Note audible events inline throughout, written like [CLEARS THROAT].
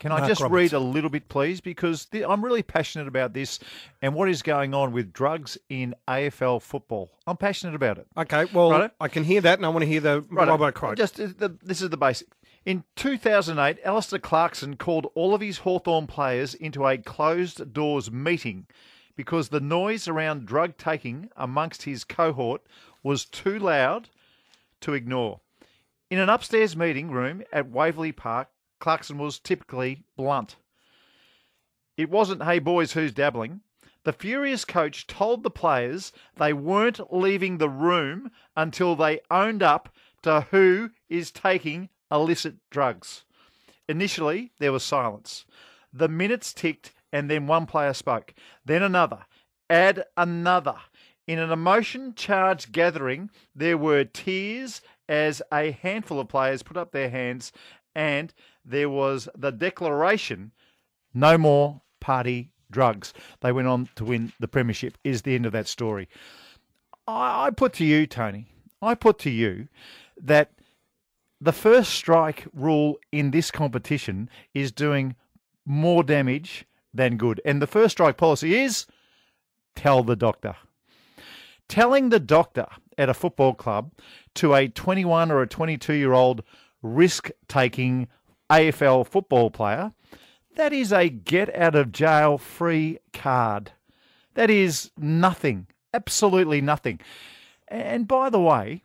Can I just Roberts. read a little bit, please? Because I'm really passionate about this and what is going on with drugs in AFL football. I'm passionate about it. Okay, well, Righto. I can hear that, and I want to hear the Righto. Robbo quote. Just uh, the, this is the basic. In 2008, Alastair Clarkson called all of his Hawthorn players into a closed doors meeting because the noise around drug taking amongst his cohort was too loud to ignore. In an upstairs meeting room at Waverley Park, Clarkson was typically blunt. It wasn't, hey boys, who's dabbling? The furious coach told the players they weren't leaving the room until they owned up to who is taking illicit drugs. Initially, there was silence. The minutes ticked, and then one player spoke, then another, add another. In an emotion charged gathering, there were tears as a handful of players put up their hands, and there was the declaration no more party drugs. They went on to win the Premiership, is the end of that story. I, put to you, Tony, I put to you that the first strike rule in this competition is doing more damage than good. And the first strike policy is tell the doctor. Telling the doctor at a football club to a 21 or a 22 year old risk taking AFL football player, that is a get out of jail free card. That is nothing, absolutely nothing. And by the way,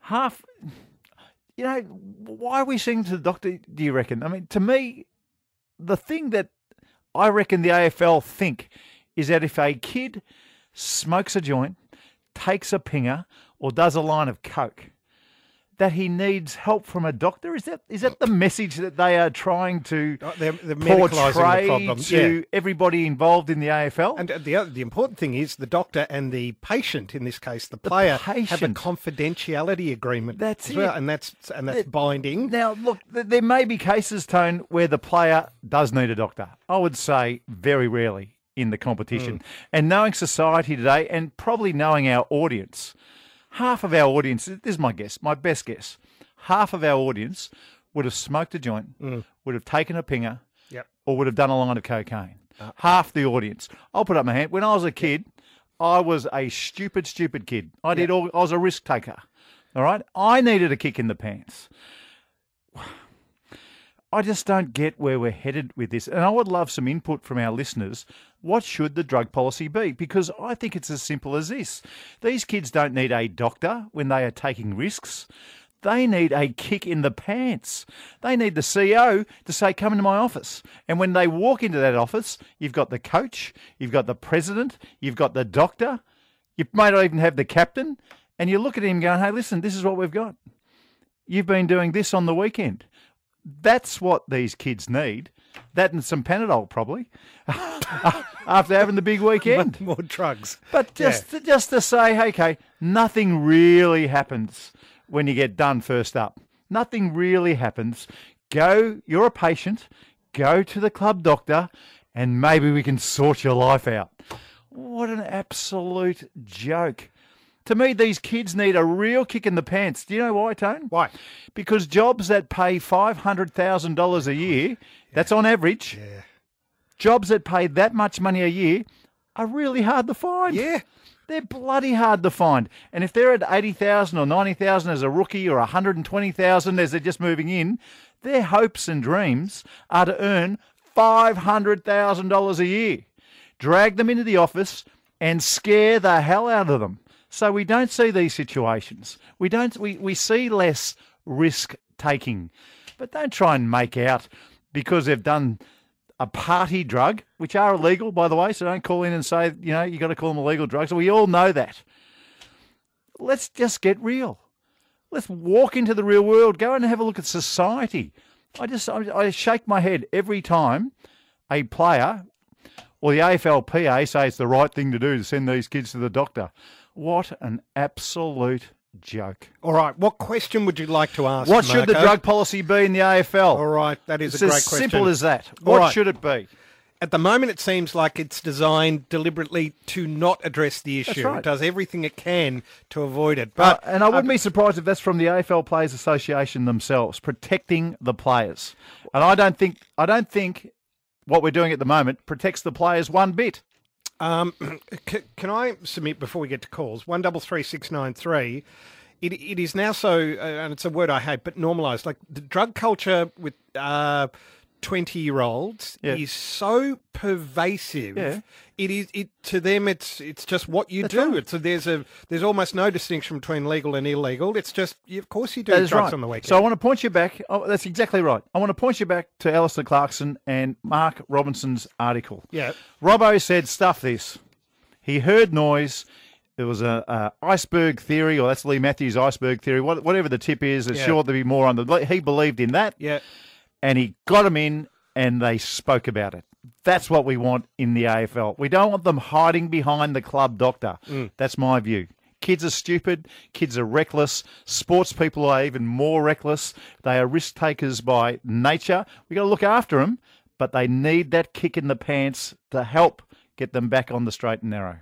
half, you know, why are we saying to the doctor, do you reckon? I mean, to me, the thing that I reckon the AFL think is that if a kid smokes a joint, takes a pinger, or does a line of coke, that he needs help from a doctor. Is that is that the message that they are trying to Oh, they're- they're medicalising the portray to yeah. everybody involved in the AFL? And uh, the other, the important thing is the doctor and the patient, in this case, the player, have a confidentiality agreement. That's as well, it. and that's and that's That- binding. Now, look, there may be cases, Tone, where the player does need a doctor. I would say very rarely in the competition. Mm. And knowing society today, and probably knowing our audience, half of our audience, this is my guess, my best guess, half of our audience would have smoked a joint, mm. would have taken a pinger, Yep. or would have done a line of cocaine. Uh. Half the audience. I'll put up my hand. When I was a kid, I was a stupid, stupid kid. I did all. I was a risk taker. All right. I needed a kick in the pants. I just don't get where we're headed with this. And I would love some input from our listeners. What should the drug policy be? Because I think it's as simple as this. These kids don't need a doctor when they are taking risks. They need a kick in the pants. They need the CEO to say, Come into my office. And when they walk into that office, you've got the coach, you've got the president, you've got the doctor, you may not even have the captain. And you look at him going, Hey, listen, this is what we've got. You've been doing this on the weekend. That's what these kids need. That and some Panadol, probably, [LAUGHS] after having the big weekend. [LAUGHS] More drugs. But just just to say, okay, nothing really happens when you get done first up. Nothing really happens. Go, you're a patient. Go to the club doctor, and maybe we can sort your life out. What an absolute joke. To me, these kids need a real kick in the pants. Do you know why, Tone? Why? Because jobs that pay $500,000 a year, oh, that's on average, Yeah. jobs that pay that much money a year are really hard to find. Yeah. They're bloody hard to find. And if they're at 80,000 or 90,000 as a rookie or 120,000 as they're just moving in, their hopes and dreams are to earn $500,000 a year. Drag them into the office and scare the hell out of them. So we don't see these situations. We don't we, we see less risk taking. But don't try and make out because they've done a party drug, which are illegal, by the way. So don't call in and say, you know, you've got to call them illegal drugs. We all know that. Let's just get real. Let's walk into the real world. Go and have a look at society. I just, I, I shake my head every time a player or the AFLPA say it's the right thing to do to send these kids to the doctor. What an absolute joke. All right. What question would you like to ask? What should the drug policy be in the AFL? All right. That is It's a great as question. simple as that. What right. should it be? At the moment, it seems like it's designed deliberately to not address the issue. right. It does everything it can to avoid it. Uh, But and I wouldn't be surprised if that's from the AFL Players Association themselves, protecting the players. And I don't think I don't think what we're doing at the moment protects the players one bit. Um, [CLEARS THROAT] c- can I submit before we get to calls? One double three six nine three. It it is now so, uh, and it's a word I hate, but normalised. Like the drug culture with uh, twenty year olds Yeah. is so pervasive. Yeah. It is it to them. It's it's just what you That's do. right. It's a, there's a there's almost no distinction between legal and illegal. It's just you- of course you do drugs right. on the weekend. So I want to point you back. Oh, that's exactly right. I want to point you back to Alastair Clarkson and Mark Robinson's article. yeah. Robbo said, "Stuff this." He heard noise. There was a, a iceberg theory, or that's Leigh Matthews' iceberg theory. What, whatever the tip is, it's Yeah. sure to be more on the. He believed in that, Yeah. And he got them in, and they spoke about it. That's what we want in the AFL. We don't want them hiding behind the club doctor. Mm. That's my view. Kids are stupid. Kids are reckless. Sports people are even more reckless. They are risk takers by nature. We've got to look after them, but they need that kick in the pants to help get them back on the straight and narrow.